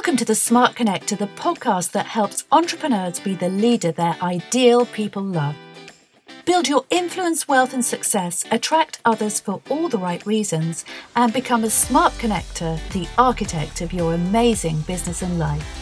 Welcome to the Smart Connector, the podcast that helps entrepreneurs be the leader their ideal people love. Build your influence, wealth, and success, attract others for all the right reasons, and become a smart connector, the architect of your amazing business and life.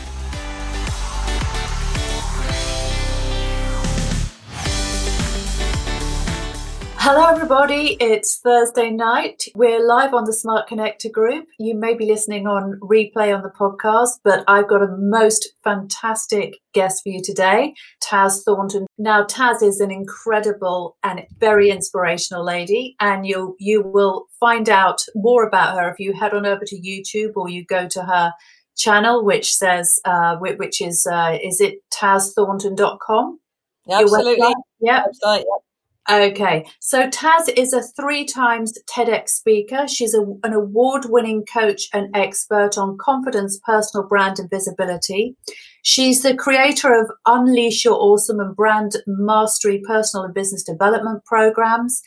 Hello, everybody. It's Thursday night. We're live on the Smart Connector group. You may be listening on replay on the podcast, but I've got a most fantastic guest for you today, Taz Thornton. Now, Taz is an incredible and very inspirational lady, and you you will find out more about her if you head on over to YouTube or you go to her channel, which says, uh, which is, uh, is it tazthornton.com? Yeah, absolutely. Yeah. Website, yeah. Okay, so Taz is a three times TEDx speaker. She's a, an award winning coach and expert on confidence, personal brand, and visibility. She's the creator of Unleash Your Awesome and Brand Mastery personal and business development programs,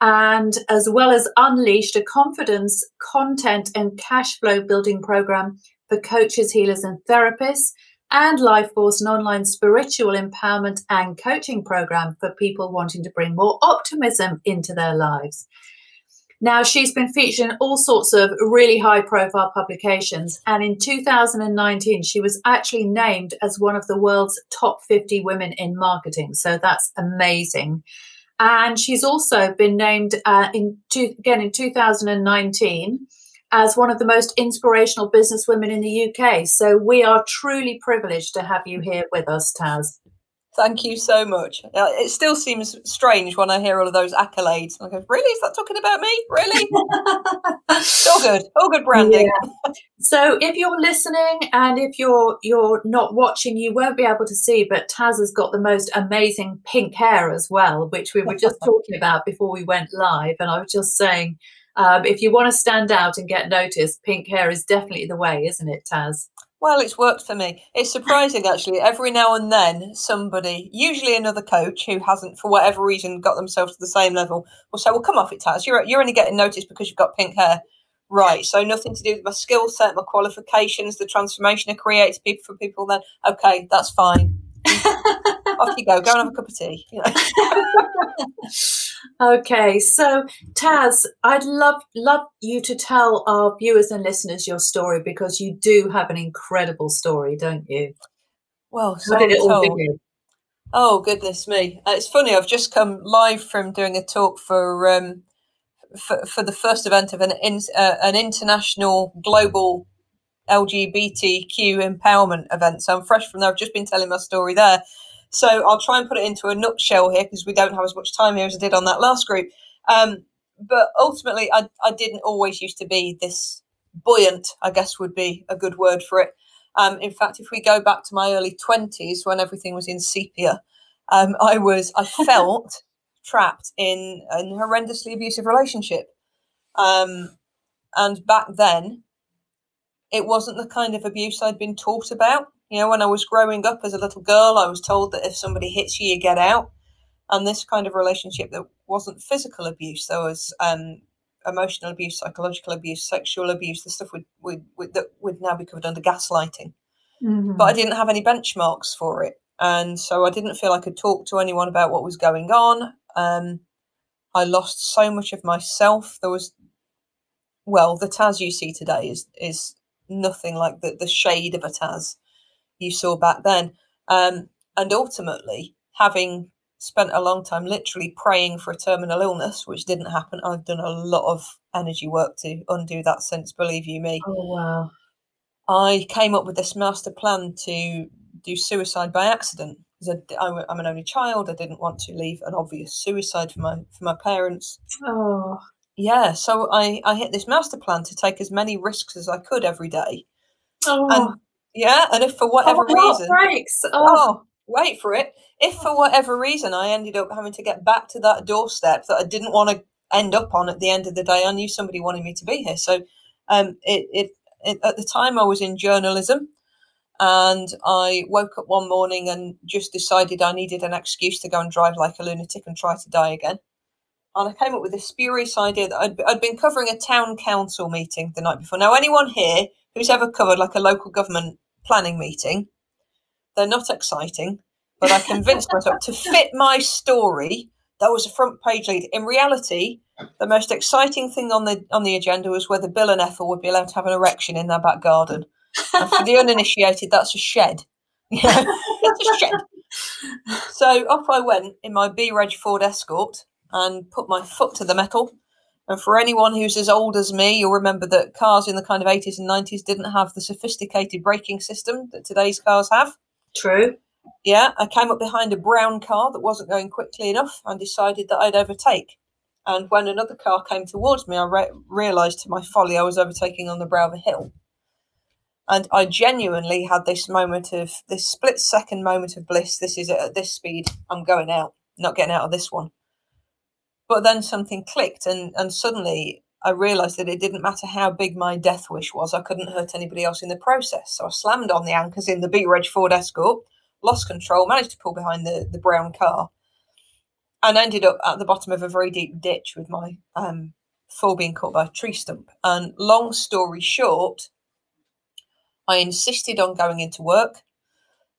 and as well as Unleashed, a confidence, content, and cash flow building program for coaches, healers, and therapists and Life Force, an online spiritual empowerment and coaching program for people wanting to bring more optimism into their lives. Now, she's been featured in all sorts of really high profile publications. And in 2019, she was actually named as one of the world's top 50 women in marketing. So that's amazing. And she's also been named uh, in two, again in 2019 as one of the most inspirational businesswomen in the UK. So we are truly privileged to have you here with us, Taz. Thank you so much. Uh, it still seems strange when I hear all of those accolades. I go, really? Is that talking about me? Really? all good. All good branding. Yeah. So if you're listening and if you're you're not watching, you won't be able to see, but Taz has got the most amazing pink hair as well, which we were just talking about before we went live. And I was just saying, um, if you want to stand out and get noticed, pink hair is definitely the way, isn't it, Taz? Well, it's worked for me. It's surprising, actually. Every now and then, somebody, usually another coach who hasn't, for whatever reason, got themselves to the same level, will say, "Well, come off it, Taz. You're you're only getting noticed because you've got pink hair." Right. So nothing to do with my skill set, my qualifications, the transformation I create people for people. Then, okay, that's fine. off you go. Go and have a cup of tea. You know? okay, so Taz, I'd love love you to tell our viewers and listeners your story because you do have an incredible story, don't you? Well, so did it all begin? Oh goodness me! Uh, it's funny. I've just come live from doing a talk for um, for, for the first event of an in, uh, an international global LGBTQ empowerment event. So I'm fresh from there. I've just been telling my story there. So I'll try and put it into a nutshell here because we don't have as much time here as I did on that last group. Um, but ultimately, I, I didn't always used to be this buoyant, I guess would be a good word for it. Um, in fact, if we go back to my early 20s when everything was in sepia, um, I was, I felt trapped in a horrendously abusive relationship. Um, and back then, it wasn't the kind of abuse I'd been taught about. You know, when I was growing up as a little girl, I was told that if somebody hits you, you get out. And this kind of relationship that wasn't physical abuse, there was um, emotional abuse, psychological abuse, sexual abuse, the stuff would, would, would that would now be covered under gaslighting. Mm-hmm. But I didn't have any benchmarks for it. And so I didn't feel I could talk to anyone about what was going on. Um, I lost so much of myself. There was, well, the Taz you see today is is nothing like the, the shade of a Taz you saw back then. Um, and ultimately, having spent a long time literally praying for a terminal illness, which didn't happen, I've done a lot of energy work to undo that since, believe you me. Oh, wow. I came up with this master plan to do suicide by accident. I'm an only child. I didn't want to leave an obvious suicide for my for my parents. Oh, yeah. So I I hit this master plan to take as many risks as I could every day. Oh, and yeah, and if for whatever oh, reason, breaks. Oh. oh, wait for it. If for whatever reason I ended up having to get back to that doorstep that I didn't want to end up on at the end of the day, I knew somebody wanted me to be here. So, um, it, it, it at the time I was in journalism, and I woke up one morning and just decided I needed an excuse to go and drive like a lunatic and try to die again. And I came up with this spurious idea that I'd, I'd been covering a town council meeting the night before. Now, anyone here who's ever covered like a local government planning meeting, they're not exciting, but I convinced myself to fit my story. That was a front page lead. In reality, the most exciting thing on the on the agenda was whether Bill and Ethel would be allowed to have an erection in their back garden. And for the uninitiated, that's a shed. A shed. So off I went in my B Reg Ford Escort and put my foot to the metal. And for anyone who's as old as me, you'll remember that cars in the kind of 80s and 90s didn't have the sophisticated braking system that today's cars have. True. Yeah, I came up behind a brown car that wasn't going quickly enough and decided that I'd overtake. And when another car came towards me, I re- realised to my folly I was overtaking on the brow of a hill. And I genuinely had this moment of this split second moment of bliss. This is it at this speed. I'm going out, not getting out of this one. But then something clicked, and, and suddenly I realised that it didn't matter how big my death wish was, I couldn't hurt anybody else in the process. So I slammed on the anchors in the B Reg Ford Escort, lost control, managed to pull behind the, the brown car, and ended up at the bottom of a very deep ditch with my um, fall being caught by a tree stump. And long story short, I insisted on going into work.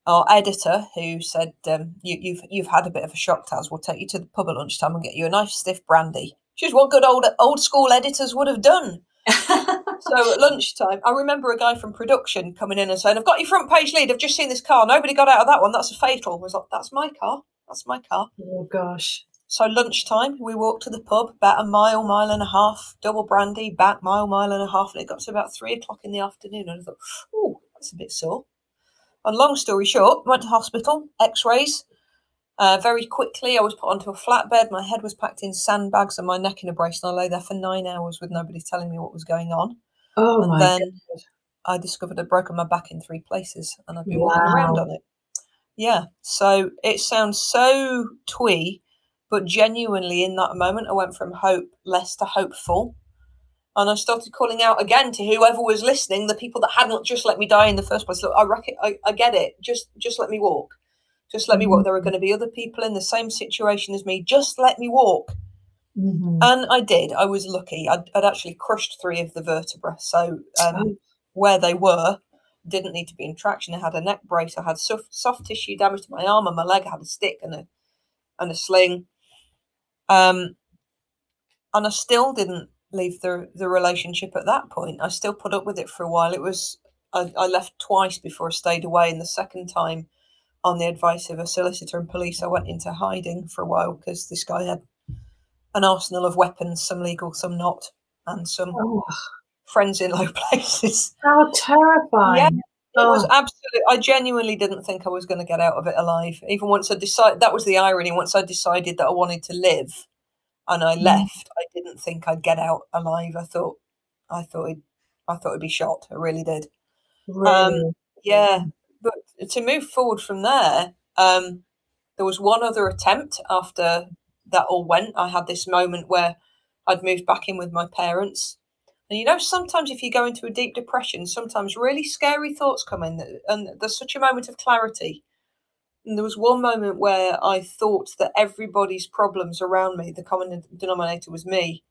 Our editor, who said, um, you, "You've you've had a bit of a shock, Taz. We'll take you to the pub at lunchtime and get you a nice stiff brandy." Which is what good old old school editors would have done. so at lunchtime, I remember a guy from production coming in and saying, "I've got your front page lead. I've just seen this car. Nobody got out of that one. That's a fatal." I was like, "That's my car. That's my car." Oh gosh. So lunchtime, we walked to the pub, about a mile, mile and a half, double brandy, back mile, mile and a half, and it got to about three o'clock in the afternoon. And I thought, oh, that's a bit sore. And long story short, went to hospital, X-rays. Uh, very quickly, I was put onto a flatbed. My head was packed in sandbags and my neck in a brace, and I lay there for nine hours with nobody telling me what was going on. Oh and my then God. I discovered I'd broken my back in three places, and I've been Wow. walking around on it. Yeah, so it sounds so twee, but genuinely in that moment, I went from hope less to hopeful. And I started calling out again to whoever was listening, the people that hadn't just let me die in the first place. Look, I reckon I, I get it. Just just let me walk. Just let me walk. There are going to be other people in the same situation as me. Just let me walk. Mhm. And I did. I was lucky. I'd, I'd actually crushed three of the vertebrae. So um, where they were didn't need to be in traction. I had a neck brace. I had soft, soft tissue damage to my arm and my leg. I had a stick and a and a sling. Um, and I still didn't leave the the relationship at that point. I still put up with it for a while. It was I, I left twice before I stayed away, and the second time, on the advice of a solicitor and police, I went into hiding for a while because this guy had an arsenal of weapons, some legal, some not, and some Oh, friends in low places. how terrifying. It was Oh. absolutely. I genuinely didn't think I was going to get out of it alive. Even once I decided, that was the irony. Once I decided that I wanted to live, and I left, I didn't think I'd get out alive. I thought, I thought, I'd, I thought I'd be shot. I really did. Really? Yeah, but to move forward from there, um, there was one other attempt after that all went. I had this moment where I'd moved back in with my parents. And you know, sometimes if you go into a deep depression, sometimes really scary thoughts come in, and there's such a moment of clarity. And there was one moment where I thought that everybody's problems around me, the common denominator was me.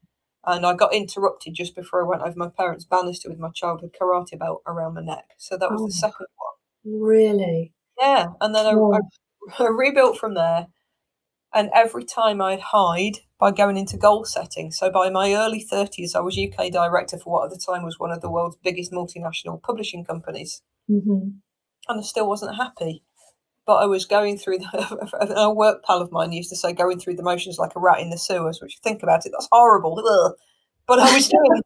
And I got interrupted just before I went over my parents' banister with my childhood karate belt around my neck. So that was Oh. the second one. really? Yeah, and then I, Oh. I, I rebuilt from there. And every time I'd hide by going into goal setting. So by my early 30s, I was UK director for what at the time was one of the world's biggest multinational publishing companies. hmm And I still wasn't happy. But I was going through the, a work pal of mine used to say, going through the motions like a rat in the sewers, which think about it, that's horrible. Ugh. But I was doing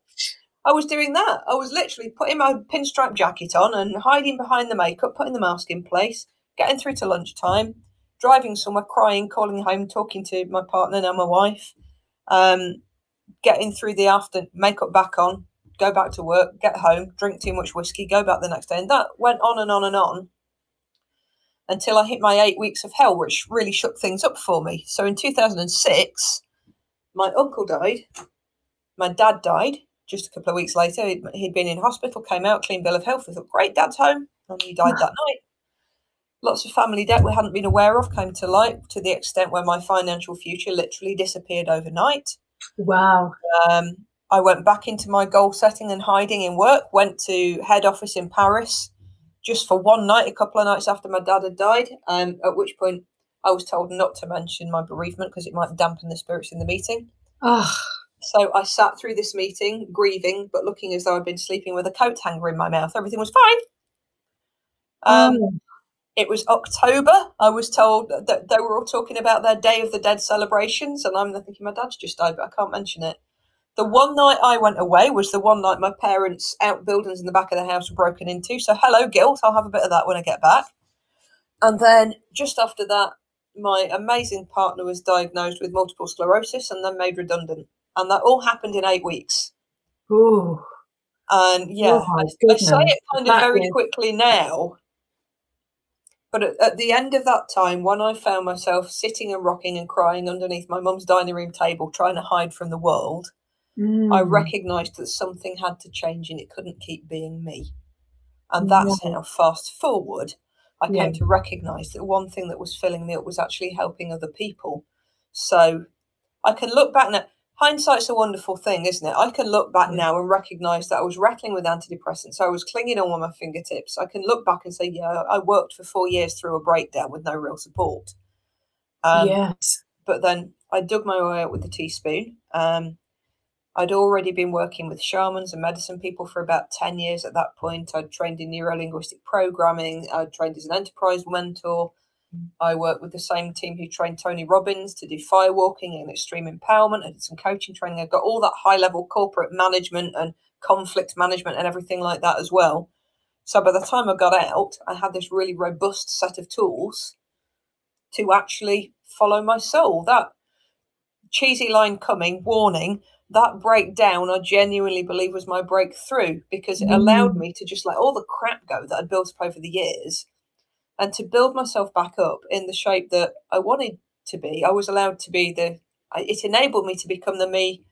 I was doing that. I was literally putting my pinstripe jacket on and hiding behind the makeup, putting the mask in place, getting through to lunchtime, driving somewhere, crying, calling home, talking to my partner, now my wife, um, getting through the after, makeup back on, go back to work, get home, drink too much whiskey, go back the next day. And that went on and on and on until I hit my eight weeks of hell, which really shook things up for me. So in 2006, my uncle died, my dad died just a couple of weeks later. He'd, he'd been in hospital, came out, clean bill of health. I thought, great, dad's home. And he died that night. Lots of family debt we hadn't been aware of came to light to the extent where my financial future literally disappeared overnight. Wow. Um, I went back into my goal setting and hiding in work, went to head office in Paris just for one night, a couple of nights after my dad had died, um, at which point I was told not to mention my bereavement because it might dampen the spirits in the meeting. Oh. So I sat through this meeting grieving, but looking as though I'd been sleeping with a coat hanger in my mouth. Everything was fine. Um, oh. It was October. I was told that they were all talking about their Day of the Dead celebrations, and I'm thinking my dad's just died, but I can't mention it. The one night I went away was the one night my parents' outbuildings in the back of the house were broken into. So hello, guilt. I'll have a bit of that when I get back. And then just after that, my amazing partner was diagnosed with multiple sclerosis and then made redundant. And that all happened in eight weeks. Ooh. And yeah, oh I, I, say it kind of that very is... quickly now. But at, at, the end of that time, when I found myself sitting and rocking and crying underneath my mum's dining room table, trying to hide from the world, mm. I recognized that something had to change and it couldn't keep being me. And that's yeah. how fast forward I yeah. came to recognize that one thing that was filling me up was actually helping other people. So I can look back now. Hindsight's a wonderful thing, isn't it? I can look back now and recognize that I was rattling with antidepressants. I was clinging on with my fingertips. I can look back and say, yeah, I worked for four years through a breakdown with no real support. Um, yes. But then I dug my way out with a teaspoon. Um, I'd already been working with shamans and medicine people for about 10 years at that point. I'd trained in neuro linguistic programming, I'd trained as an enterprise mentor. I worked with the same team who trained Tony Robbins to do firewalking and extreme empowerment. I did some coaching training. I got all that high level corporate management and conflict management and everything like that as well. So by the time I got out, I had this really robust set of tools to actually follow my soul. That cheesy line coming, warning, that breakdown I genuinely believe was my breakthrough because it mm. allowed me to just let all the crap go that I'd built up over the years and to build myself back up in the shape that I wanted to be. I was allowed to be the it enabled me to become the me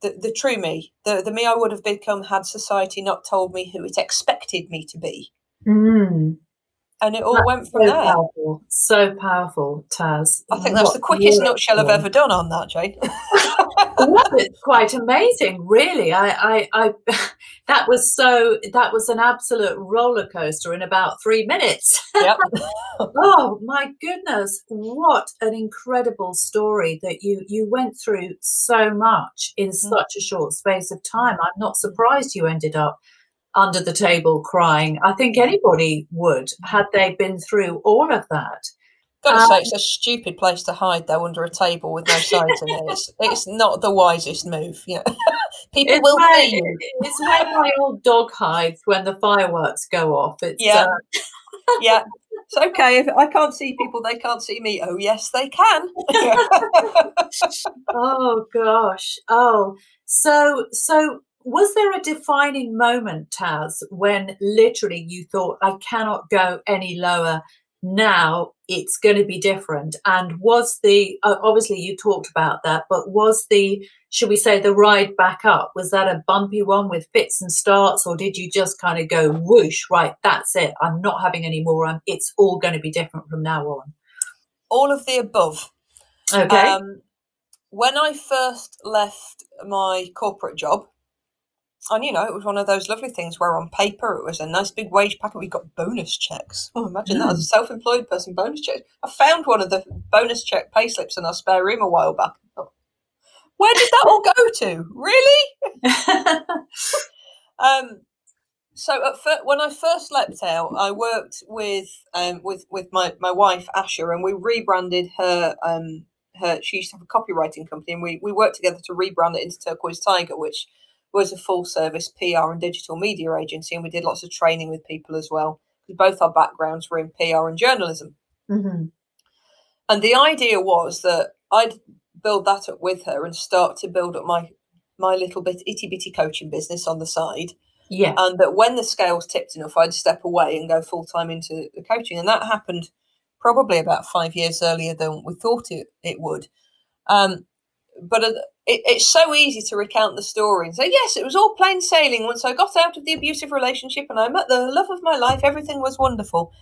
the, the true me, the, the me I would have become had society not told me who it expected me to be. Mm and it all that's went from so there. Powerful. So powerful, Taz. I think that's the quickest nutshell I've ever done on that, Jane. it's quite amazing, really. I, I, I, that was so. That was an absolute roller coaster in about three minutes. Yep. oh my goodness! What an incredible story that you you went through so much in mm. such a short space of time. I'm not surprised you ended up under the table crying. I think anybody would had they been through all of that. Gotta um, say, it's a stupid place to hide though under a table with no sides in it. It's, it's not the wisest move. Yeah, people will where, see you. It's where my old dog hides when the fireworks go off. It's, yeah, uh... yeah. It's okay if I can't see people, they can't see me. Oh yes, they can. oh gosh. Oh, so so was there a defining moment, Taz, when literally you thought, I cannot go any lower? Now it's going to be different. And was the, uh, obviously you talked about that, but was the, should we say, the ride back up, was that a bumpy one with fits and starts, or did you just kind of go whoosh, right, that's it, I'm not having any more, I'm, it's all going to be different from now on? All of the above. Okay. Um, when I first left my corporate job, and you know, it was one of those lovely things where on paper it was a nice big wage packet. We got bonus checks. Oh, imagine mm. that as a self-employed person, bonus checks. I found one of the bonus check pay slips in our spare room a while back. Where did that all go to? Really? um, so when I first leapt out, I worked with um, with with my, my wife Asha, and we rebranded her. Um, her she used to have a copywriting company, and we we worked together to rebrand it into Turquoise Tiger, which was a full service PR and digital media agency, and we did lots of training with people as well. Because both our backgrounds were in PR and journalism. Mm-hmm. And the idea was that I'd build that up with her and start to build up my my little bit itty bitty coaching business on the side. Yeah. And that when the scales tipped enough, I'd step away and go full time into the coaching. And that happened probably about five years earlier than we thought it, it would. Um, but uh, it, it's so easy to recount the story and say, yes, it was all plain sailing. Once I got out of the abusive relationship and I met the love of my life, everything was wonderful.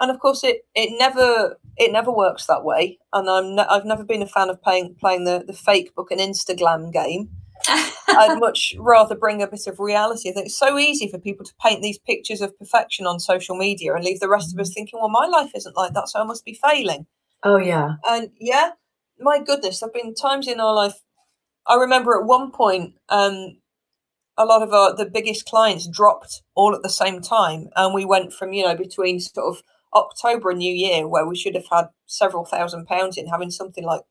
And of course, it, it never it never works that way. And I'm ne- I've never been a fan of playing playing the, the fake book and Instagram game. I'd much rather bring a bit of reality. I think it's so easy for people to paint these pictures of perfection on social media and leave the rest of us mm. thinking, well, my life isn't like that, so I must be failing. Oh, yeah. And yeah, my goodness, there have been times in our life. I remember at one point, um, a lot of our the biggest clients dropped all at the same time, and we went from you know between sort of October and New Year, where we should have had several thousand pounds in, having something like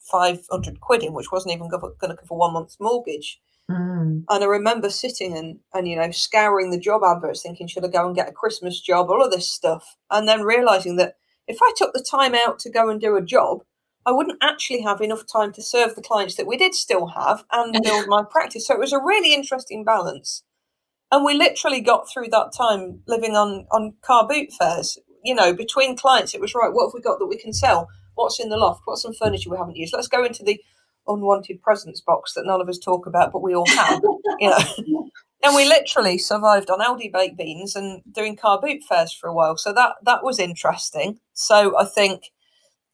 500 quid in, which wasn't even going to cover one month's mortgage. Mm. And I remember sitting and, and, you know, scouring the job adverts, thinking, should I go and get a Christmas job, all of this stuff. And then realizing that if I took the time out to go and do a job, I wouldn't actually have enough time to serve the clients that we did still have and build my practice. So it was a really interesting balance. And we literally got through that time living on, on car boot fairs. You know, between clients, it was right, what have we got that we can sell? What's in the loft? What's some furniture we haven't used? Let's go into the unwanted presents box that none of us talk about, but we all have. you know. And we literally survived on Aldi baked beans and doing car boot fairs for a while. So that that was interesting. So I think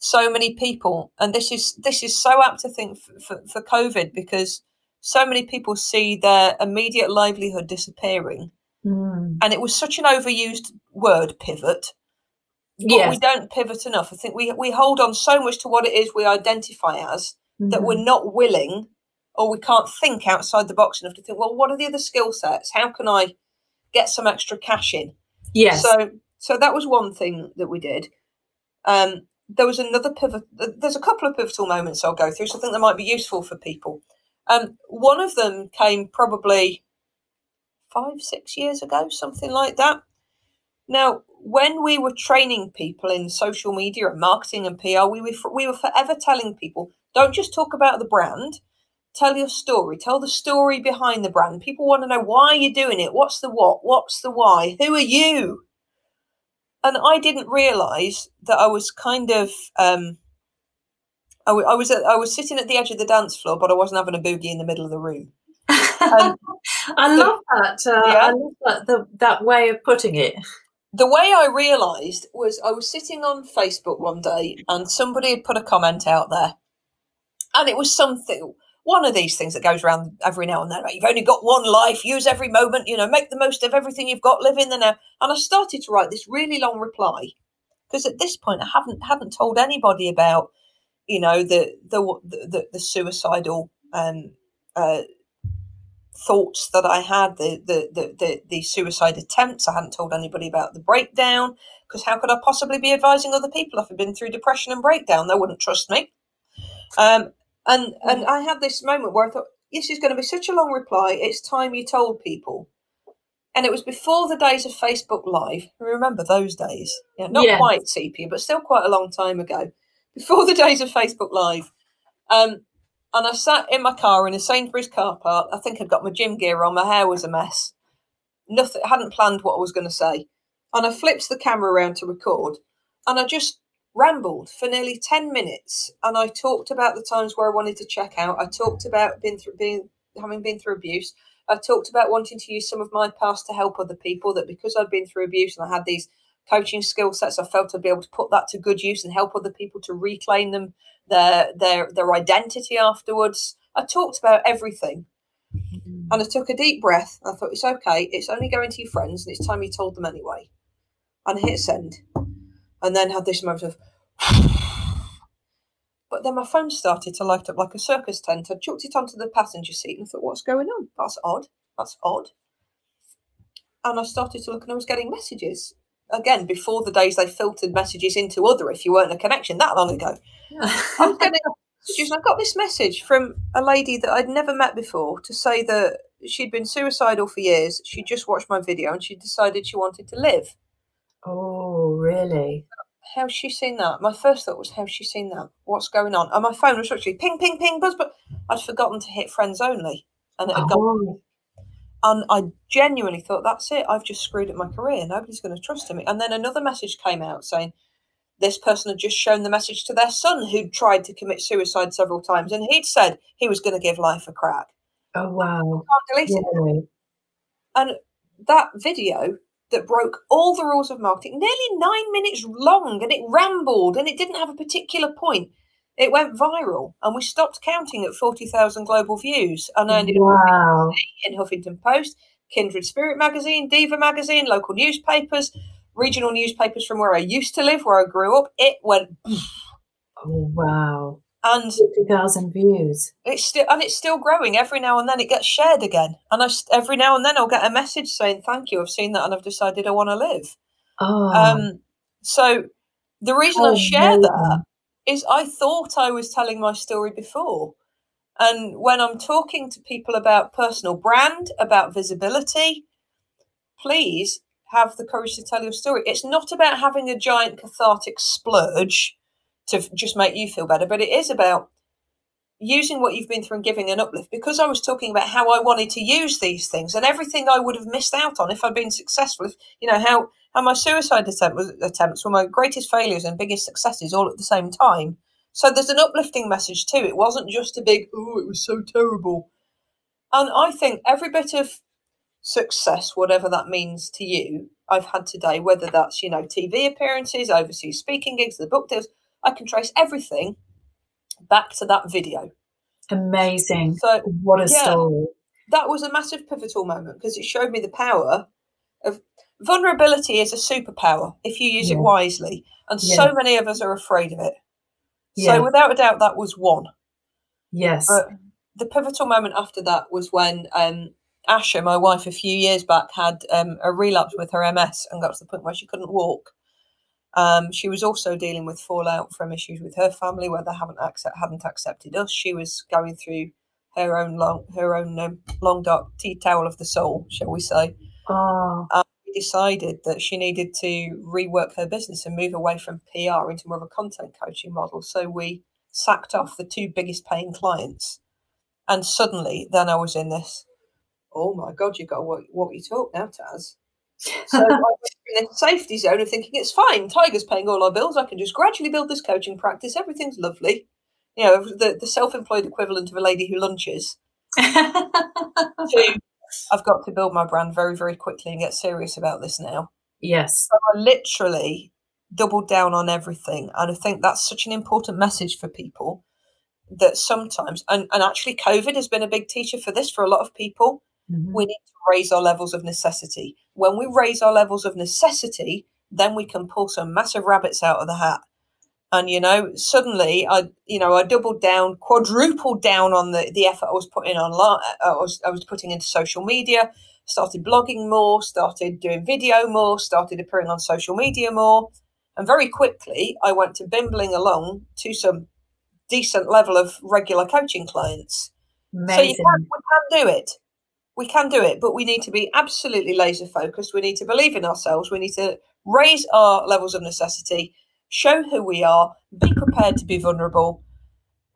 so many people, and this is this is so apt to think for, for, for COVID because so many people see their immediate livelihood disappearing. Mm. And it was such an overused word, pivot, yes. we don't pivot enough. I think we we hold on so much to what it is we identify as mm-hmm. that we're mm-hmm. not willing or we can't think outside the box enough to think, well, what are the other skill sets? How can I get some extra cash in? Yes. So so that was one thing that we did. Um, there was another pivot. There's a couple of pivotal moments I'll go through, so I think that might be useful for people. Um, one of them came probably five, six years ago, something like that. Now, when we were training people in social media and marketing and PR, we were, we were forever telling people don't just talk about the brand, tell your story, tell the story behind the brand. People want to know why you're doing it, what's the what, what's the why, who are you? And I didn't realize that I was kind of. Um, I, w- I was at, I was sitting at the edge of the dance floor, but I wasn't having a boogie in the middle of the room. I love that. Uh, yeah. I love that the, that way of putting it the way I realised was I was sitting on Facebook one day and somebody had put a comment out there, and it was something. One of these things that goes around every now and then. Right? You've only got one life. Use every moment. You know, make the most of everything you've got. Live in the now. And I started to write this really long reply because at this point I haven't hadn't told anybody about, you know, the the the, the suicidal um, uh, thoughts that I had, the, the the, the the suicide attempts. I hadn't told anybody about the breakdown because how could I possibly be advising other people if I've been through depression and breakdown? They wouldn't trust me. Um, and and I had this moment where I thought this is going to be such a long reply. It's time you told people. And it was before the days of Facebook Live. Remember those days? Yeah, not quite sepia, but still quite a long time ago. Before the days of Facebook Live. Um, and I sat in my car in a Sainsbury's car park. I think I'd got my gym gear on. My hair was a mess. Nothing. hadn't planned what I was going to say. And I flipped the camera around to record, and I just rambled for nearly ten minutes. And I talked about the times where I wanted to check out. I talked about being through being having been through abuse. I talked about wanting to use some of my past to help other people. That because I'd been through abuse and I had these coaching skill sets, I felt I'd be able to put that to good use and help other people to reclaim them their their their identity afterwards. I talked about everything. Mm. And I took a deep breath. I thought, it's okay. It's only going to your friends, and it's time you told them anyway. And hit send. And then had this moment of. but then my phone started to light up like a circus tent. I chucked it onto the passenger seat and thought, what's going on? That's odd. That's odd. And I started to look and I was getting messages again before the days they filtered messages into other if you weren't a connection that long ago. I was getting I got this message from a lady that I'd never met before to say that she'd been suicidal for years. She'd just watched my video and she decided she wanted to live. Oh, really? How's she seen that? My first thought was, how's she seen that? What's going on? And my phone was actually ping, ping, ping, buzz, but I'd forgotten to hit friends only. And it had oh. gone and I genuinely thought, that's it. I've just screwed up my career. Nobody's going to trust me. And then another message came out saying this person had just shown the message to their son who'd tried to commit suicide several times. And he'd said he was going to give life a crack. Oh, wow. Can't delete yeah. it. And that video that broke all the rules of marketing, nearly nine minutes long, and it rambled and it didn't have a particular point. it went viral and we stopped counting at 40,000 global views and I ended wow. in Huffington Post, Kindred Spirit magazine, Diva magazine, local newspapers, regional newspapers from where I used to live, where I grew up. It went. Oh, wow. And 50,000 views. It's still and it's still growing. Every now and then it gets shared again. And I every now and then I'll get a message saying thank you. I've seen that and I've decided I want to live. Oh. Um so the reason Oh, I share that amazing. is I thought I was telling my story before. And when I'm talking to people about personal brand, about visibility, please have the courage to tell your story. It's not about having a giant cathartic splurge to just make you feel better, but it is about using what you've been through and giving an uplift because I was talking about how I wanted to use these things and everything I would have missed out on if I'd been successful. If, you know, how, how my suicide attempt was, attempts were my greatest failures and biggest successes all at the same time. So there's an uplifting message too. It wasn't just a big, oh, it was so terrible. And I think every bit of success, whatever that means to you, I've had today, whether that's, you know, TV appearances, overseas speaking gigs, the book deals, I can trace everything back to that video. Amazing. So What a yeah. story. that was a massive pivotal moment because it showed me the power of vulnerability is a superpower if you use Yeah. it wisely. And Yeah. so many of us are afraid of it. Yeah. So without a doubt, that was one. Yes. But the pivotal moment after that was when um, Asha, my wife, a few years back had um, a relapse with her MS and got to the point where she couldn't walk. Um, she was also dealing with fallout from issues with her family where they haven't accept, hadn't accepted us. She was going through her own long her own um, long dark tea towel of the soul, shall we say? oh, We decided that she needed to rework her business and move away from PR into more of a content coaching model. So we sacked off the two biggest paying clients, and suddenly then I was in this. Oh my God! You got to walk, walk your talk now, Taz. So I was in the safety zone of thinking it's fine. Tiger's paying all our bills. I can just gradually build this coaching practice. Everything's lovely. You know, the, the self-employed equivalent of a lady who lunches. To I've got to build my brand very, very quickly and get serious about this now. yes. So I literally doubled down on everything. And I think that's such an important message for people that sometimes, and, and actually, COVID has been a big teacher for this for a lot of people. Mhm. We need to raise our levels of necessity. When we raise our levels of necessity, then we can pull some massive rabbits out of the hat. And you know, suddenly I, you know, I doubled down, quadrupled down on the the effort I was putting online. I was I was putting into social media. Started blogging more. Started doing video more. Started appearing on social media more. And very quickly, I went to bimbling along to some decent level of regular coaching clients. So you can, we can do it. We can do it, but we need to be absolutely laser focused. We need to believe in ourselves. We need to raise our levels of necessity, show who we are, be prepared to be vulnerable.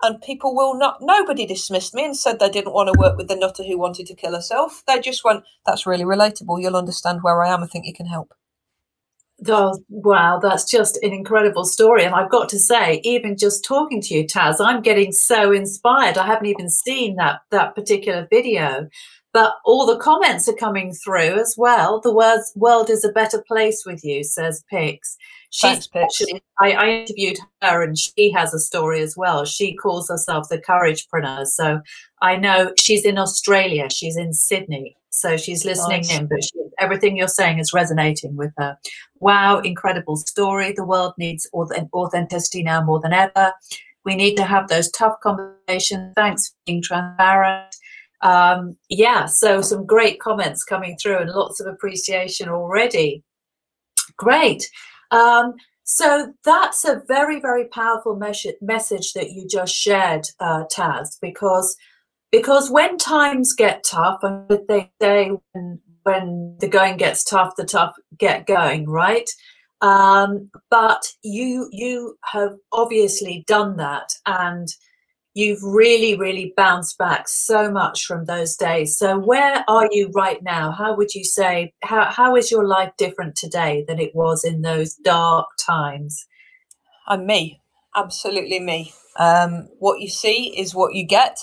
And people will not, nobody dismissed me and said they didn't want to work with the nutter who wanted to kill herself. They just went, that's really relatable. You'll understand where I am. I think you can help. Oh, wow, that's just an incredible story. And I've got to say, even just talking to you, Taz, I'm getting so inspired. I haven't even seen that that particular video, but all the comments are coming through as well. The words "world is a better place with you," says Pix. Thanks, She's Pix. I, I interviewed her, and she has a story as well. She calls herself the Couragepreneur. So I know she's in Australia. She's in Sydney. So she's listening Nice. in, but she, everything you're saying is resonating with her. Wow, incredible story. The world needs authenticity now more than ever. We need to have those tough conversations. Thanks for being transparent. Um, yeah, so some great comments coming through and lots of appreciation already. Great. Um, so that's a very, very powerful mes- message that you just shared, uh, Taz, because because when times get tough, and they say when, when the going gets tough, the tough get going, right? Um, but you you have obviously done that, and you've really, really bounced back so much from those days. So where are you right now? How would you say how how is your life different today than it was in those dark times? I'm me, absolutely me. Um, what you see is what you get.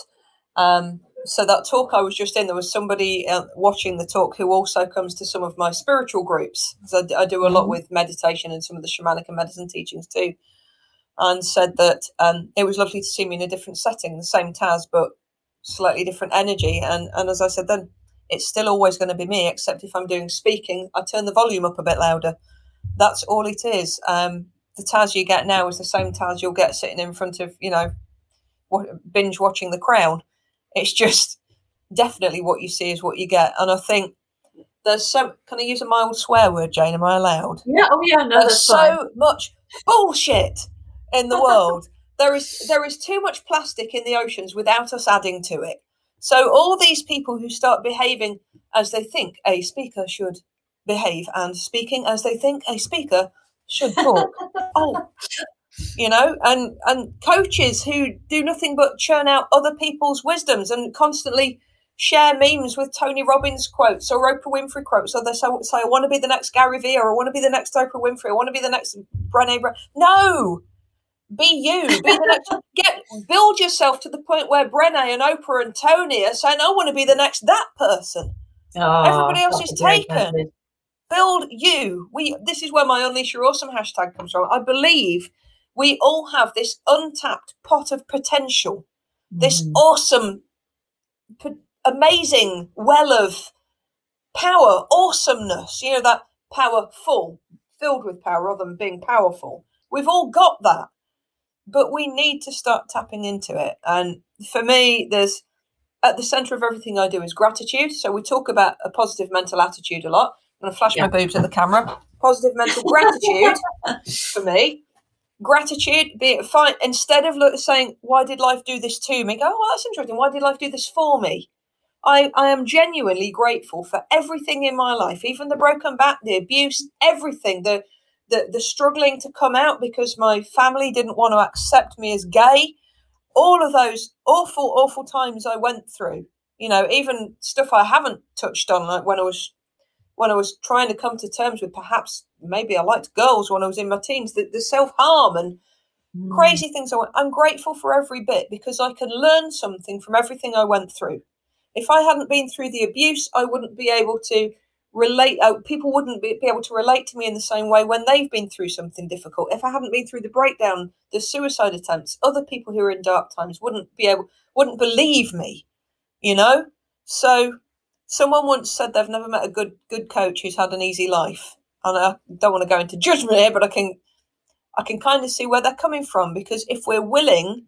Um, so that talk I was just in, there was somebody uh, watching the talk who also comes to some of my spiritual groups. I, I do a lot Mhm. with meditation and some of the shamanic and medicine teachings too. And said that um, it was lovely to see me in a different setting, the same Taz, but slightly different energy. And and as I said, then it's still always going to be me, except if I'm doing speaking, I turn the volume up a bit louder. That's all it is. Um, the Taz you get now is the same Taz you'll get sitting in front of, you know, binge watching The Crown. It's just definitely what you see is what you get. And I think there's so. Can I use a mild swear word, Jane? Am I allowed? Yeah. Oh, yeah. No, there's so fine. much bullshit in the world. there is there is too much plastic in the oceans without us adding to it. So all these people who start behaving as they think a speaker should behave and speaking as they think a speaker should talk. oh, you know, and and coaches who do nothing but churn out other people's wisdoms and constantly share memes with Tony Robbins quotes or Oprah Winfrey quotes. or they say, I want to be the next Gary Vee or I want to be the next Oprah Winfrey. I want to be the next Brené Brown. No, be you. Be the next. Get build yourself to the point where Brené and Oprah and Tony are saying, "I want to be the next that person." Oh, Everybody else is taken. Build you. We. This is where my unleash your awesome hashtag comes from. I believe we all have this untapped pot of potential, this mm. awesome, amazing well of power, awesomeness. You know that powerful, filled with power, rather than being powerful. We've all got that but we need to start tapping into it. And for me, there's at the center of everything I do is gratitude. So we talk about a positive mental attitude a lot. I'm going to flash yeah. my boobs at the camera. Positive mental gratitude for me. Gratitude, be it fine. Instead of look, saying, "Why did life do this to me?" Go, "Oh, that's interesting. Why did life do this for me?" I, I am genuinely grateful for everything in my life, even the broken back, the abuse, everything, the the, the struggling to come out because my family didn't want to accept me as gay. All of those awful, awful times I went through, you know, even stuff I haven't touched on, like when I was when I was trying to come to terms with perhaps maybe I liked girls when I was in my teens, the, the self harm and mm. crazy things I went. I'm grateful for every bit because I can learn something from everything I went through. If I hadn't been through the abuse, I wouldn't be able to relate uh, people wouldn't be, be, able to relate to me in the same way when they've been through something difficult. If i hadn't been through the breakdown the suicide attempts other people who are in dark times wouldn't be able wouldn't believe me you know? So someone once said they've never met a good good coach who's had an easy life. And i don't want to go into judgment here but i can i can kind of see where they're coming from because if we're willing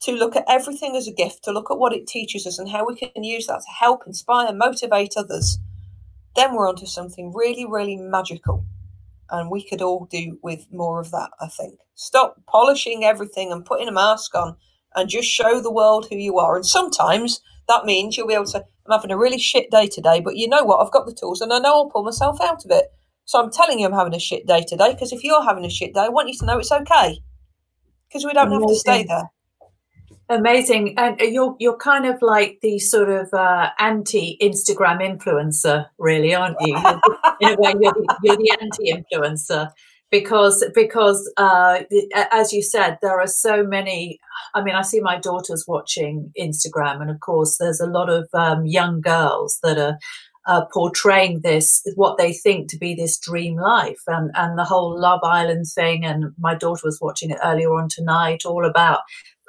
to look at everything as a gift to look at what it teaches us and how we can use that to help inspire motivate others then we're onto something really, really magical. And we could all do with more of that, I think. Stop polishing everything and putting a mask on and just show the world who you are. And sometimes that means you'll be able to, I'm having a really shit day today, but you know what? I've got the tools and I know I'll pull myself out of it. So I'm telling you I'm having a shit day today because if you're having a shit day, I want you to know it's okay. Because we don't have to stay there. Amazing, and you're you're kind of like the sort of uh, anti Instagram influencer, really, aren't you? In a way, you're the, you're the anti influencer because because uh, as you said, there are so many. I mean, I see my daughters watching Instagram, and of course, there's a lot of um, young girls that are uh, portraying this what they think to be this dream life and and the whole love island thing. And my daughter was watching it earlier on tonight all about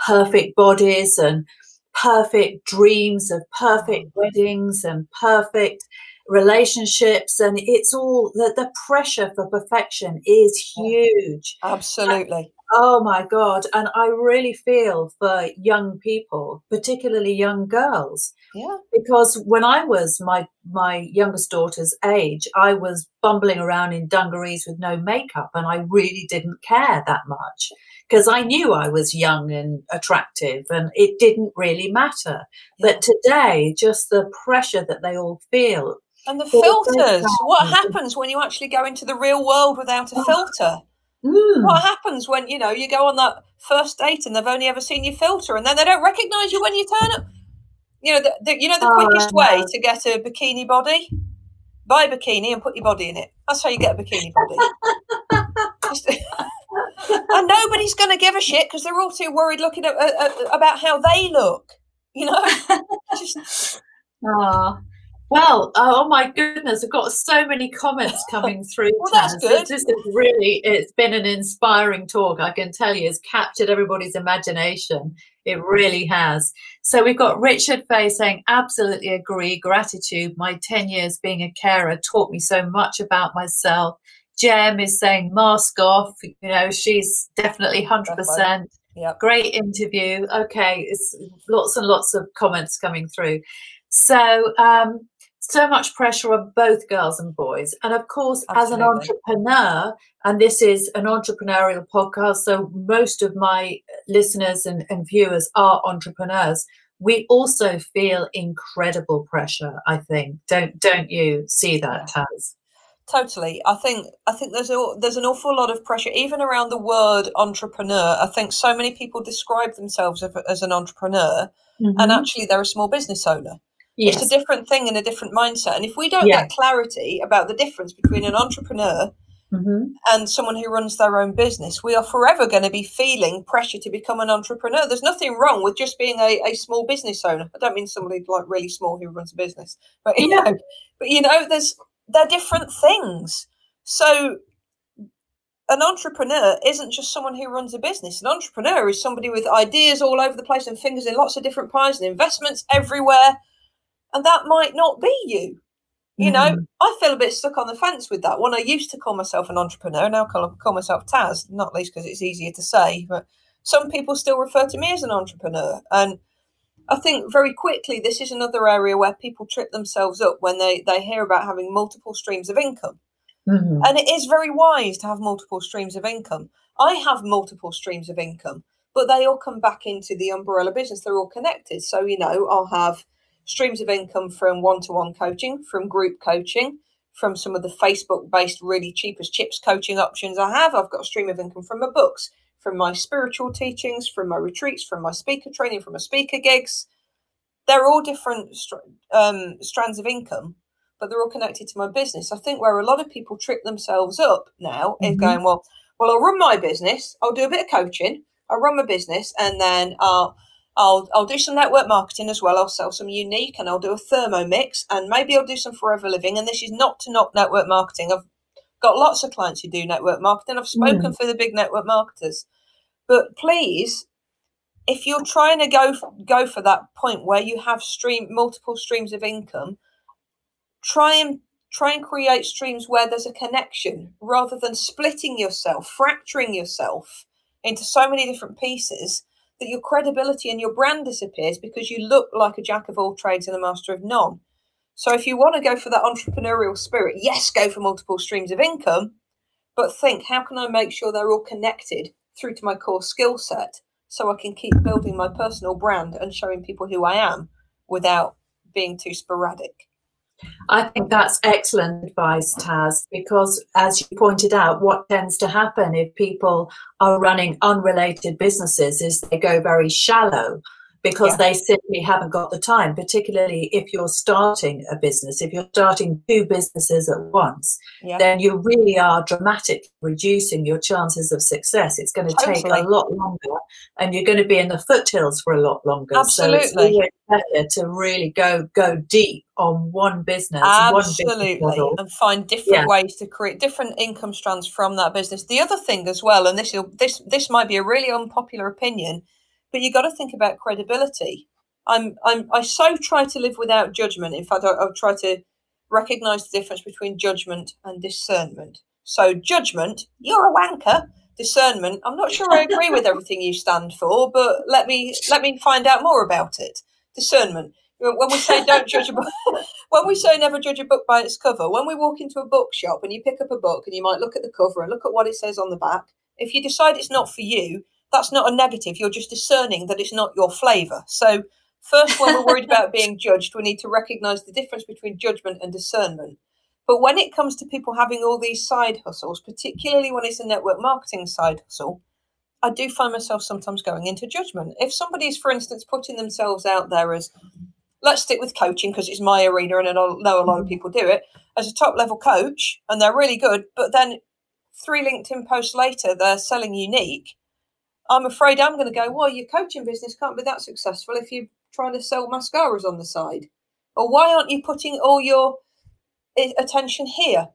perfect bodies and perfect dreams of perfect weddings and perfect relationships. And it's all the, the pressure for perfection is huge. Absolutely oh my god and i really feel for young people particularly young girls yeah because when i was my my youngest daughter's age i was bumbling around in dungarees with no makeup and i really didn't care that much because I knew I was young and attractive and it didn't really matter. Yeah. But today, just the pressure that they all feel. And the filters. What happens when you actually go into the real world without a oh. filter? Mm. What happens when you know you go on that first date and they've only ever seen your filter, and then they don't recognise you when you turn up? You know, the, the you know the oh, quickest way to get a bikini body: buy a bikini and put your body in it. That's how you get a bikini body. Just, and nobody's going to give a shit because they're all too worried looking at, about how they look. You know, just. Well, oh my goodness, I've got so many comments coming through. well, that's good. This is really, it's been an inspiring talk. I can tell you, it's captured everybody's imagination. It really has. So we've got Richard Fay saying, absolutely agree. Gratitude. My 10 years being a carer taught me so much about myself. Jem is saying, mask off. You know, she's definitely 100%. Yep. Great interview. Okay, it's lots and lots of comments coming through. So, um, so much pressure on both girls and boys. And of course, Absolutely. as an entrepreneur, and this is an entrepreneurial podcast, so most of my listeners and, and viewers are entrepreneurs. We also feel incredible pressure, I think. Don't don't you see that, Taz? Totally. I think I think there's a, there's an awful lot of pressure even around the word entrepreneur. I think so many people describe themselves as, as an entrepreneur mm-hmm. and actually they're a small business owner. Yes. It's a different thing and a different mindset. And if we don't yeah. get clarity about the difference between an entrepreneur mm-hmm. and someone who runs their own business, we are forever going to be feeling pressure to become an entrepreneur. There's nothing wrong with just being a, a small business owner. I don't mean somebody like really small who runs a business, but you yeah. know, but you know, there's they're different things. So an entrepreneur isn't just someone who runs a business. An entrepreneur is somebody with ideas all over the place and fingers in lots of different pies and investments everywhere and that might not be you. You know, mm. I feel a bit stuck on the fence with that. When I used to call myself an entrepreneur, now I call, call myself Taz, not least because it's easier to say. But some people still refer to me as an entrepreneur. And I think very quickly, this is another area where people trip themselves up when they, they hear about having multiple streams of income. Mm-hmm. And it is very wise to have multiple streams of income. I have multiple streams of income, but they all come back into the umbrella business. They're all connected. So, you know, I'll have streams of income from one to one coaching, from group coaching, from some of the Facebook based, really cheap as chips coaching options I have. I've got a stream of income from my books, from my spiritual teachings, from my retreats, from my speaker training, from my speaker gigs. They're all different um, strands of income, but they're all connected to my business. I think where a lot of people trip themselves up now mm-hmm. is going, well, well, I'll run my business, I'll do a bit of coaching, I'll run my business, and then I'll I'll I'll do some network marketing as well. I'll sell some Younique and I'll do a thermomix and maybe I'll do some forever living. And this is not to knock network marketing. I've got lots of clients who do network marketing. I've spoken mm. for the big network marketers. But please, if you're trying to go for, go for that point where you have stream multiple streams of income, try and try and create streams where there's a connection rather than splitting yourself, fracturing yourself into so many different pieces that your credibility and your brand disappears because you look like a jack of all trades and a master of none. So if you want to go for that entrepreneurial spirit, yes, go for multiple streams of income, but think how can I make sure they're all connected through to my core skill set so I can keep building my personal brand and showing people who I am without being too sporadic. I think that's excellent advice, Taz, because as you pointed out, what tends to happen if people are running unrelated businesses is they go very shallow because yeah. they simply haven't got the time, particularly if you're starting a business. If you're starting two businesses at once, yeah. then you really are dramatically reducing your chances of success. It's going to totally. take a lot longer and you're going to be in the foothills for a lot longer. Absolutely. So it's better to really go go deep on one business. Absolutely. One business and find different yeah. ways to create different income strands from that business. The other thing as well, and this this this might be a really unpopular opinion, but you got to think about credibility. I'm I'm I so try to live without judgment. In fact, I'll try to recognize the difference between judgment and discernment. So judgment, you're a wanker. Discernment, I'm not sure I agree with everything you stand for, but let me let me find out more about it. Discernment. When we say don't judge a book, when we say never judge a book by its cover, when we walk into a bookshop and you pick up a book and you might look at the cover and look at what it says on the back, if you decide it's not for you, that's not a negative. You're just discerning that it's not your flavour. So, first, when we're worried about being judged, we need to recognise the difference between judgment and discernment. But when it comes to people having all these side hustles, particularly when it's a network marketing side hustle, I do find myself sometimes going into judgment. If somebody's, for instance, putting themselves out there as, let's stick with coaching because it's my arena and I know a lot of people do it, as a top level coach and they're really good, but then three LinkedIn posts later, they're selling Younique I'm afraid I'm going to go, well, your coaching business can't be that successful if you're trying to sell mascaras on the side. Or why aren't you putting all your attention here?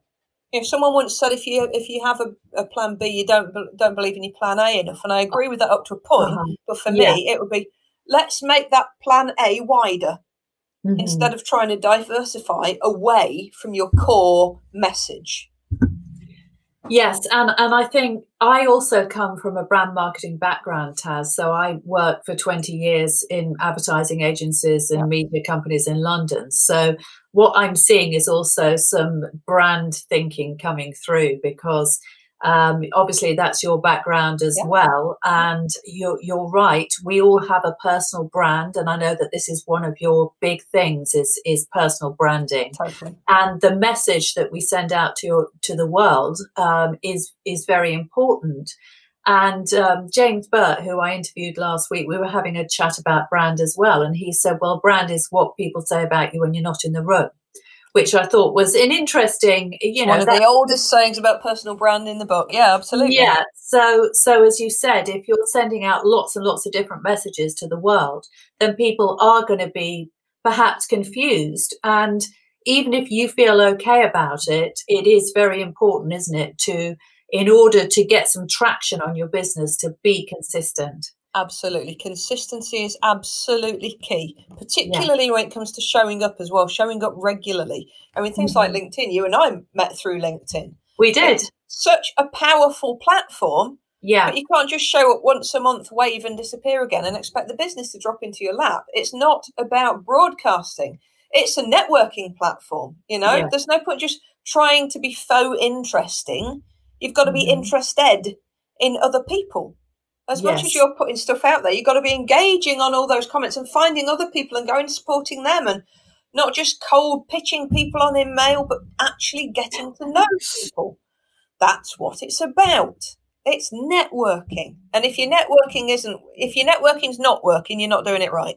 If someone once said if you if you have a, a plan B, you don't don't believe in your plan A enough, and I agree with that up to a point. Uh-huh. But for yeah. me, it would be let's make that plan A wider mm-hmm. instead of trying to diversify away from your core message. Yes, and and I think I also come from a brand marketing background, Taz. So I worked for 20 years in advertising agencies and media companies in London. So what I'm seeing is also some brand thinking coming through because um, obviously, that's your background as yeah. well, and you're you're right. We all have a personal brand, and I know that this is one of your big things is is personal branding. Totally. And the message that we send out to your, to the world um, is is very important. And um, James Burt, who I interviewed last week, we were having a chat about brand as well, and he said, "Well, brand is what people say about you when you're not in the room." Which I thought was an interesting, you know, one of that, the oldest sayings about personal brand in the book. Yeah, absolutely. Yeah. So, so as you said, if you're sending out lots and lots of different messages to the world, then people are going to be perhaps confused. And even if you feel okay about it, it is very important, isn't it, to in order to get some traction on your business to be consistent. Absolutely. Consistency is absolutely key, particularly yeah. when it comes to showing up as well, showing up regularly. I mean, things mm-hmm. like LinkedIn, you and I met through LinkedIn. We did. It's such a powerful platform. Yeah. But you can't just show up once a month, wave, and disappear again and expect the business to drop into your lap. It's not about broadcasting, it's a networking platform. You know, yeah. there's no point just trying to be faux interesting. You've got to be mm-hmm. interested in other people as yes. much as you're putting stuff out there, you've got to be engaging on all those comments and finding other people and going supporting them and not just cold pitching people on email, but actually getting to know people. That's what it's about. It's networking. And if your networking isn't, if your networking's not working, you're not doing it right.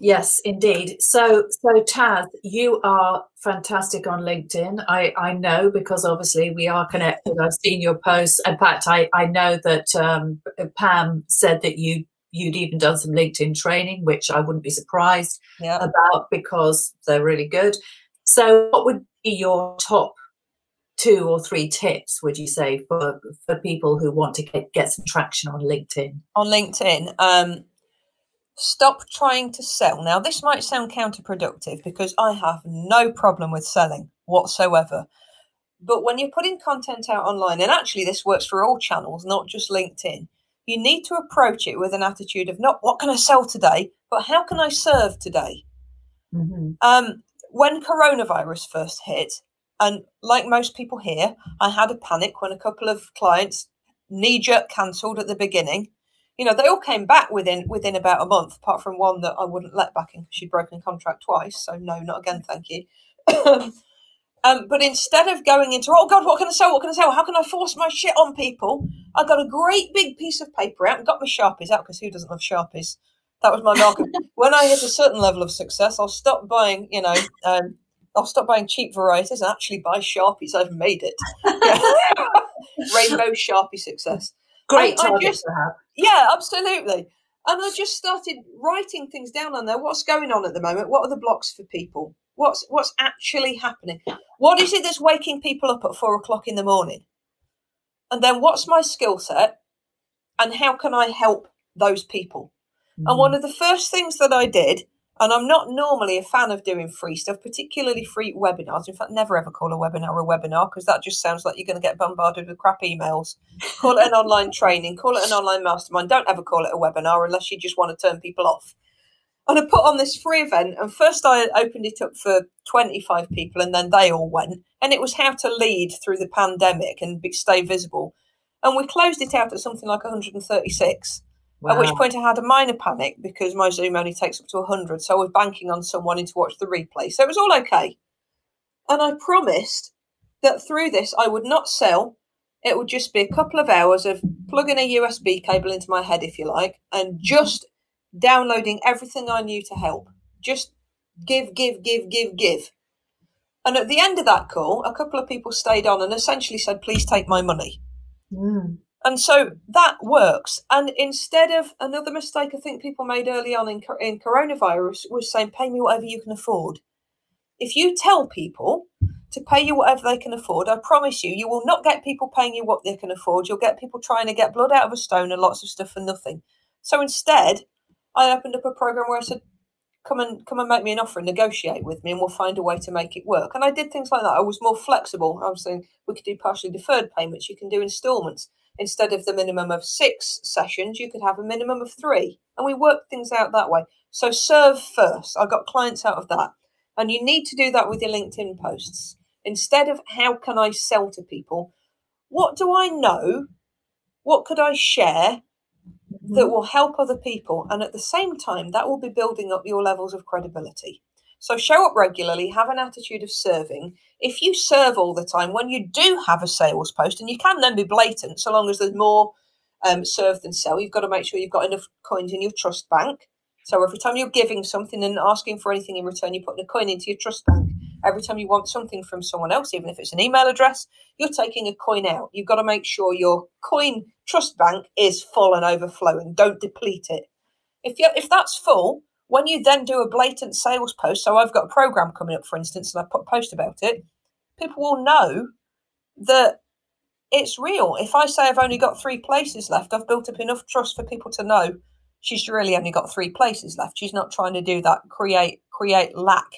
Yes, indeed. So, so Taz, you are fantastic on LinkedIn. I, I know because obviously we are connected. I've seen your posts. In fact, I, I know that um, Pam said that you you'd even done some LinkedIn training, which I wouldn't be surprised yeah. about because they're really good. So, what would be your top two or three tips? Would you say for for people who want to get get some traction on LinkedIn? On LinkedIn, um, Stop trying to sell. Now, this might sound counterproductive because I have no problem with selling whatsoever. But when you're putting content out online, and actually this works for all channels, not just LinkedIn, you need to approach it with an attitude of not what can I sell today, but how can I serve today? Mm-hmm. Um, when coronavirus first hit, and like most people here, I had a panic when a couple of clients knee jerk cancelled at the beginning you know, they all came back within within about a month, apart from one that I wouldn't let back in because she'd broken contract twice. So no, not again, thank you. um, but instead of going into, oh God, what can I sell? What can I sell? How can I force my shit on people? I got a great big piece of paper out and got my sharpies out because who doesn't love sharpies? That was my market. when I hit a certain level of success, I'll stop buying, you know, um, I'll stop buying cheap varieties and actually buy sharpies. I've made it. Rainbow sharpie success. Great I, I just, to have. Yeah, absolutely. And I just started writing things down on there. What's going on at the moment? What are the blocks for people? What's what's actually happening? What is it that's waking people up at four o'clock in the morning? And then what's my skill set? And how can I help those people? Mm. And one mm. of the first things that I did and I'm not normally a fan of doing free stuff, particularly free webinars. In fact, never ever call a webinar a webinar because that just sounds like you're going to get bombarded with crap emails. Call it an online training, call it an online mastermind. Don't ever call it a webinar unless you just want to turn people off. And I put on this free event, and first I opened it up for 25 people, and then they all went. And it was how to lead through the pandemic and stay visible. And we closed it out at something like 136. Wow. At which point I had a minor panic because my Zoom only takes up to 100. So I was banking on someone in to watch the replay. So it was all okay. And I promised that through this I would not sell. It would just be a couple of hours of plugging a USB cable into my head, if you like, and just downloading everything I knew to help. Just give, give, give, give, give. And at the end of that call, a couple of people stayed on and essentially said, please take my money. Mm. And so that works. And instead of another mistake I think people made early on in, in coronavirus was saying, pay me whatever you can afford. If you tell people to pay you whatever they can afford, I promise you, you will not get people paying you what they can afford. You'll get people trying to get blood out of a stone and lots of stuff for nothing. So instead, I opened up a program where I said, come and come and make me an offer and negotiate with me and we'll find a way to make it work. And I did things like that. I was more flexible. I was saying we could do partially deferred payments, you can do installments. Instead of the minimum of six sessions, you could have a minimum of three. And we worked things out that way. So serve first. I got clients out of that. And you need to do that with your LinkedIn posts. Instead of how can I sell to people, what do I know? What could I share that mm-hmm. will help other people. And at the same time, that will be building up your levels of credibility. So show up regularly, have an attitude of serving. If you serve all the time, when you do have a sales post, and you can then be blatant so long as there's more um, serve than sell, you've got to make sure you've got enough coins in your trust bank. So every time you're giving something and asking for anything in return, you're putting a coin into your trust bank. Every time you want something from someone else, even if it's an email address, you're taking a coin out. You've got to make sure your coin trust bank is full and overflowing. Don't deplete it. If you if that's full, when you then do a blatant sales post, so I've got a program coming up, for instance, and I put a post about it, people will know that it's real. If I say I've only got three places left, I've built up enough trust for people to know she's really only got three places left. She's not trying to do that create create lack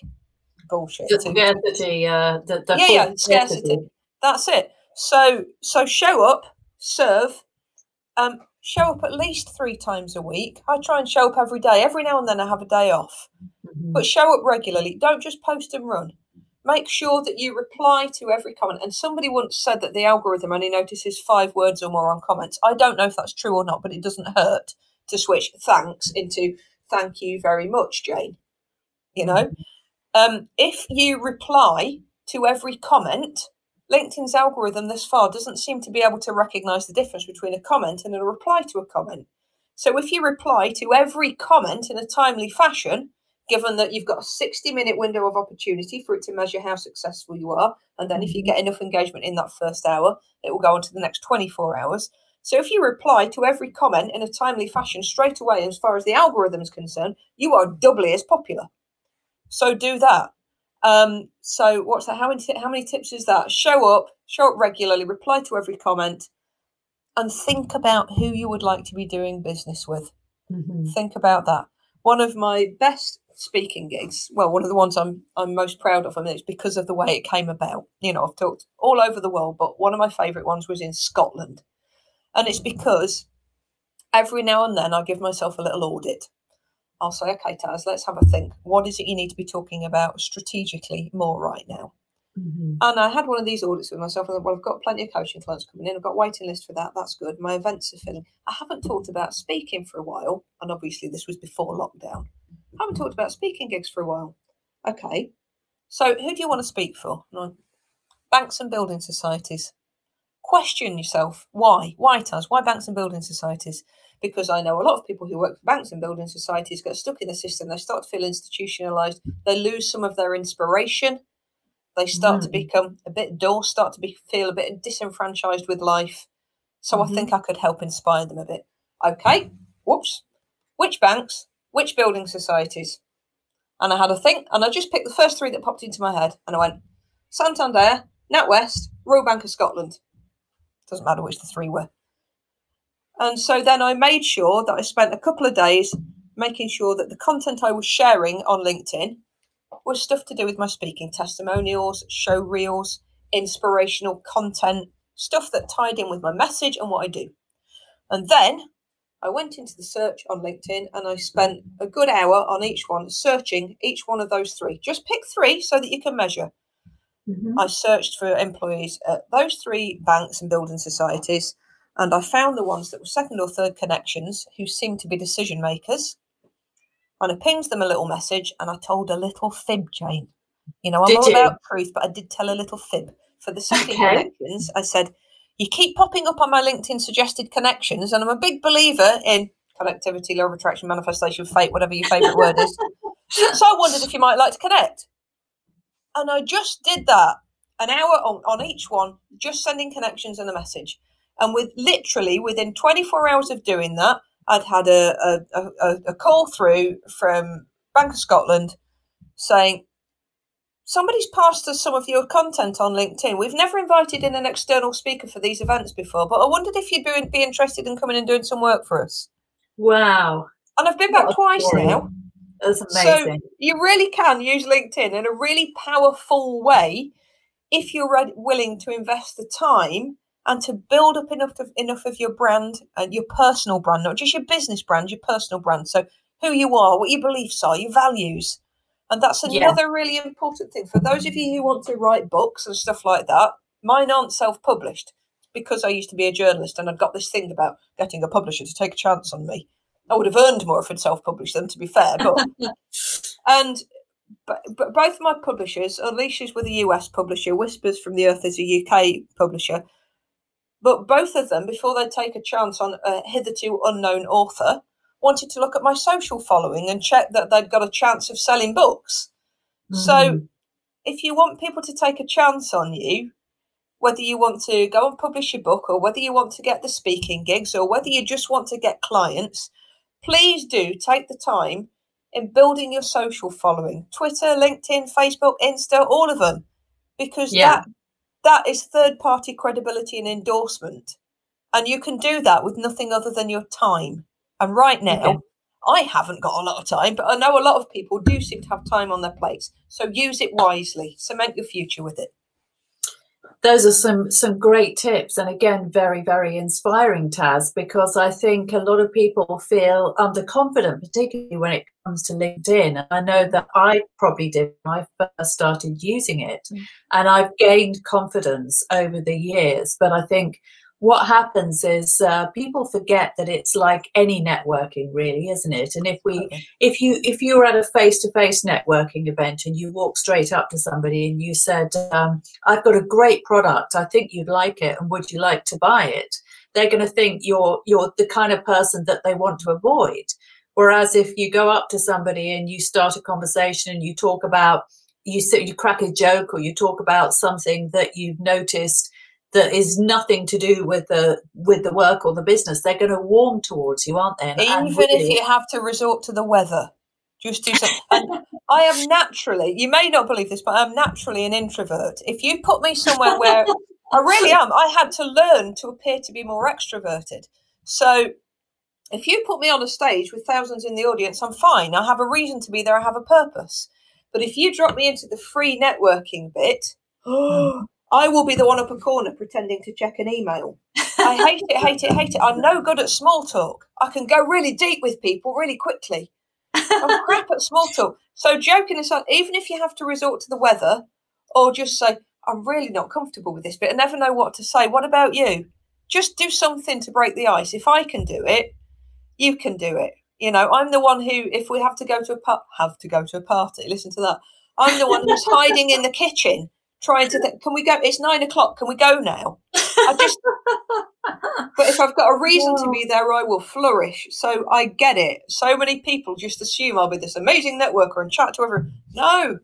bullshit. The scarcity, uh, the, the yeah, yeah, scarcity. That's it. So, so show up, serve, um, show up at least three times a week. I try and show up every day. Every now and then I have a day off, mm-hmm. but show up regularly. Don't just post and run. Make sure that you reply to every comment. And somebody once said that the algorithm only notices five words or more on comments. I don't know if that's true or not, but it doesn't hurt to switch thanks into thank you very much, Jane. You know, mm-hmm. Um, if you reply to every comment, LinkedIn's algorithm thus far doesn't seem to be able to recognize the difference between a comment and a reply to a comment. So if you reply to every comment in a timely fashion, given that you've got a 60 minute window of opportunity for it to measure how successful you are, and then if you mm-hmm. get enough engagement in that first hour, it will go on to the next 24 hours. So if you reply to every comment in a timely fashion straight away, as far as the algorithm is concerned, you are doubly as popular. So do that. Um, so what's that? How many how many tips is that? Show up, show up regularly, reply to every comment, and think about who you would like to be doing business with. Mm-hmm. Think about that. One of my best speaking gigs, well, one of the ones I'm I'm most proud of, and it's because of the way it came about. You know, I've talked all over the world, but one of my favourite ones was in Scotland, and it's because every now and then I give myself a little audit I'll say, okay, Taz, let's have a think. What is it you need to be talking about strategically more right now? Mm-hmm. And I had one of these audits with myself. And well, I've got plenty of coaching clients coming in. I've got waiting list for that. That's good. My events are filling. I haven't talked about speaking for a while, and obviously this was before lockdown. I haven't talked about speaking gigs for a while. Okay, so who do you want to speak for? Banks and building societies. Question yourself why? Why, Taz? Why banks and building societies? because I know a lot of people who work for banks and building societies get stuck in the system. They start to feel institutionalized. They lose some of their inspiration. They start mm. to become a bit dull, start to be, feel a bit disenfranchised with life. So mm-hmm. I think I could help inspire them a bit. Okay, whoops. Which banks? Which building societies? And I had a think, and I just picked the first three that popped into my head, and I went Santander, NatWest, Royal Bank of Scotland. Doesn't matter which the three were. And so then I made sure that I spent a couple of days making sure that the content I was sharing on LinkedIn was stuff to do with my speaking testimonials, show reels, inspirational content, stuff that tied in with my message and what I do. And then I went into the search on LinkedIn and I spent a good hour on each one, searching each one of those three. Just pick three so that you can measure. Mm-hmm. I searched for employees at those three banks and building societies and I found the ones that were second or third connections who seemed to be decision makers. And I pinged them a little message and I told a little fib, Jane. You know, I'm did all you? about truth, but I did tell a little fib. For the second okay. connections, I said, You keep popping up on my LinkedIn suggested connections, and I'm a big believer in connectivity, law of attraction, manifestation, fate, whatever your favourite word is. So I wondered if you might like to connect. And I just did that an hour on, on each one, just sending connections and a message. And with literally within 24 hours of doing that, I'd had a, a, a, a call through from Bank of Scotland saying, somebody's passed us some of your content on LinkedIn. We've never invited in an external speaker for these events before, but I wondered if you'd be, be interested in coming and doing some work for us. Wow. And I've been back twice story. now. That's amazing. So you really can use LinkedIn in a really powerful way if you're willing to invest the time and to build up enough of enough of your brand and your personal brand, not just your business brand, your personal brand. So who you are, what your beliefs are, your values. And that's another yeah. really important thing. For those of you who want to write books and stuff like that, mine aren't self published because I used to be a journalist and I'd got this thing about getting a publisher to take a chance on me. I would have earned more if I'd self published them, to be fair. But and but, but both my publishers, Alicia's with a US publisher, Whispers from the Earth is a UK publisher. But both of them, before they take a chance on a hitherto unknown author, wanted to look at my social following and check that they'd got a chance of selling books. Mm. So if you want people to take a chance on you, whether you want to go and publish your book or whether you want to get the speaking gigs or whether you just want to get clients, please do take the time in building your social following Twitter, LinkedIn, Facebook, Insta, all of them, because yeah. that that is third party credibility and endorsement. And you can do that with nothing other than your time. And right now, okay. I haven't got a lot of time, but I know a lot of people do seem to have time on their plates. So use it wisely, cement your future with it those are some some great tips and again very very inspiring taz because i think a lot of people feel underconfident particularly when it comes to linkedin and i know that i probably did when i first started using it mm. and i've gained confidence over the years but i think what happens is uh, people forget that it's like any networking really isn't it? And if we okay. if you if you're at a face-to-face networking event and you walk straight up to somebody and you said um, i've got a great product. I think you'd like it and would you like to buy it? they're going to think you're you're the kind of person that they want to avoid. Whereas if you go up to somebody and you start a conversation and you talk about you you crack a joke or you talk about something that you've noticed that is nothing to do with the with the work or the business. They're going to warm towards you aren't they? And, even and if you. have to resort to the weather. Just do something and i am naturally you may not believe this but i'm naturally an introvert. If you put me somewhere where i really am i had to learn to appear to be more extroverted. So if you put me on a stage with thousands in the audience i'm fine. I have a reason to be there. I have a purpose. But if you drop me into the free networking bit hmm. I will be the one up a corner pretending to check an email. I hate it, hate it, hate it. I'm no good at small talk. I can go really deep with people really quickly. I'm crap at small talk. So joking aside, even if you have to resort to the weather or just say, I'm really not comfortable with this bit, I never know what to say. What about you? Just do something to break the ice. If I can do it, you can do it. You know, I'm the one who, if we have to go to a pub, have to go to a party, listen to that. I'm the one who's hiding in the kitchen trying to think, can we go? It's nine o'clock. Can we go now? I just, but if I've got a reason to be there, I will flourish. So I get it. So many people just assume I'll be this amazing networker and chat to everyone. No,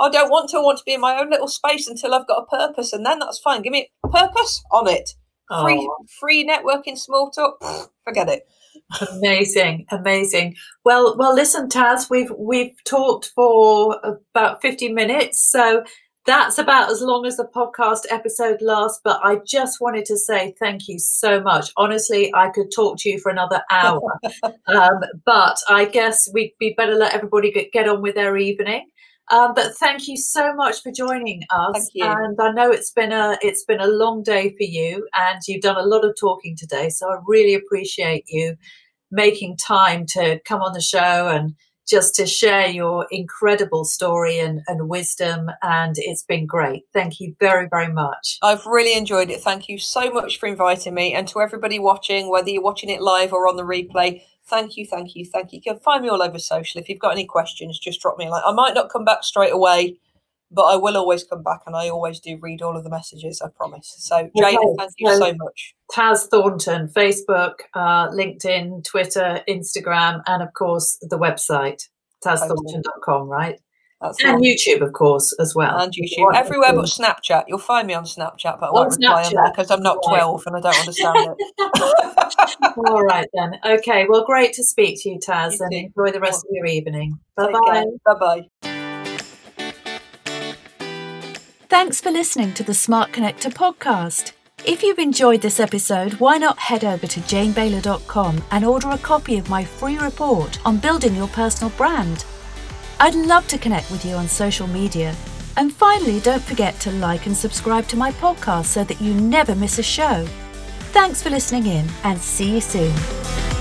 I don't want to. I want to be in my own little space until I've got a purpose, and then that's fine. Give me a purpose on it. Free, oh. free networking, small talk. Forget it. amazing amazing well well listen taz we've we've talked for about 50 minutes so that's about as long as the podcast episode lasts. But I just wanted to say thank you so much. Honestly, I could talk to you for another hour, um, but I guess we'd be better let everybody get, get on with their evening. Um, but thank you so much for joining us. And I know it's been a it's been a long day for you, and you've done a lot of talking today. So I really appreciate you making time to come on the show and just to share your incredible story and, and wisdom. And it's been great. Thank you very, very much. I've really enjoyed it. Thank you so much for inviting me. And to everybody watching, whether you're watching it live or on the replay, thank you, thank you, thank you. You can find me all over social. If you've got any questions, just drop me a line. I might not come back straight away but I will always come back and I always do read all of the messages, I promise. So, Jane, okay. thank you so much. Taz Thornton, Facebook, uh, LinkedIn, Twitter, Instagram, and of course the website, tazthornton.com, right? That's and YouTube, of course, as well. And YouTube, everywhere but Snapchat. You'll find me on Snapchat, but I won't reply on there because I'm not 12 and I don't understand it. All right then. Okay. Well, great to speak to you, Taz, you and too. enjoy the rest of your evening. Bye bye. Bye bye. Thanks for listening to the Smart Connector podcast. If you've enjoyed this episode, why not head over to janebayler.com and order a copy of my free report on building your personal brand? I'd love to connect with you on social media. And finally, don't forget to like and subscribe to my podcast so that you never miss a show. Thanks for listening in and see you soon.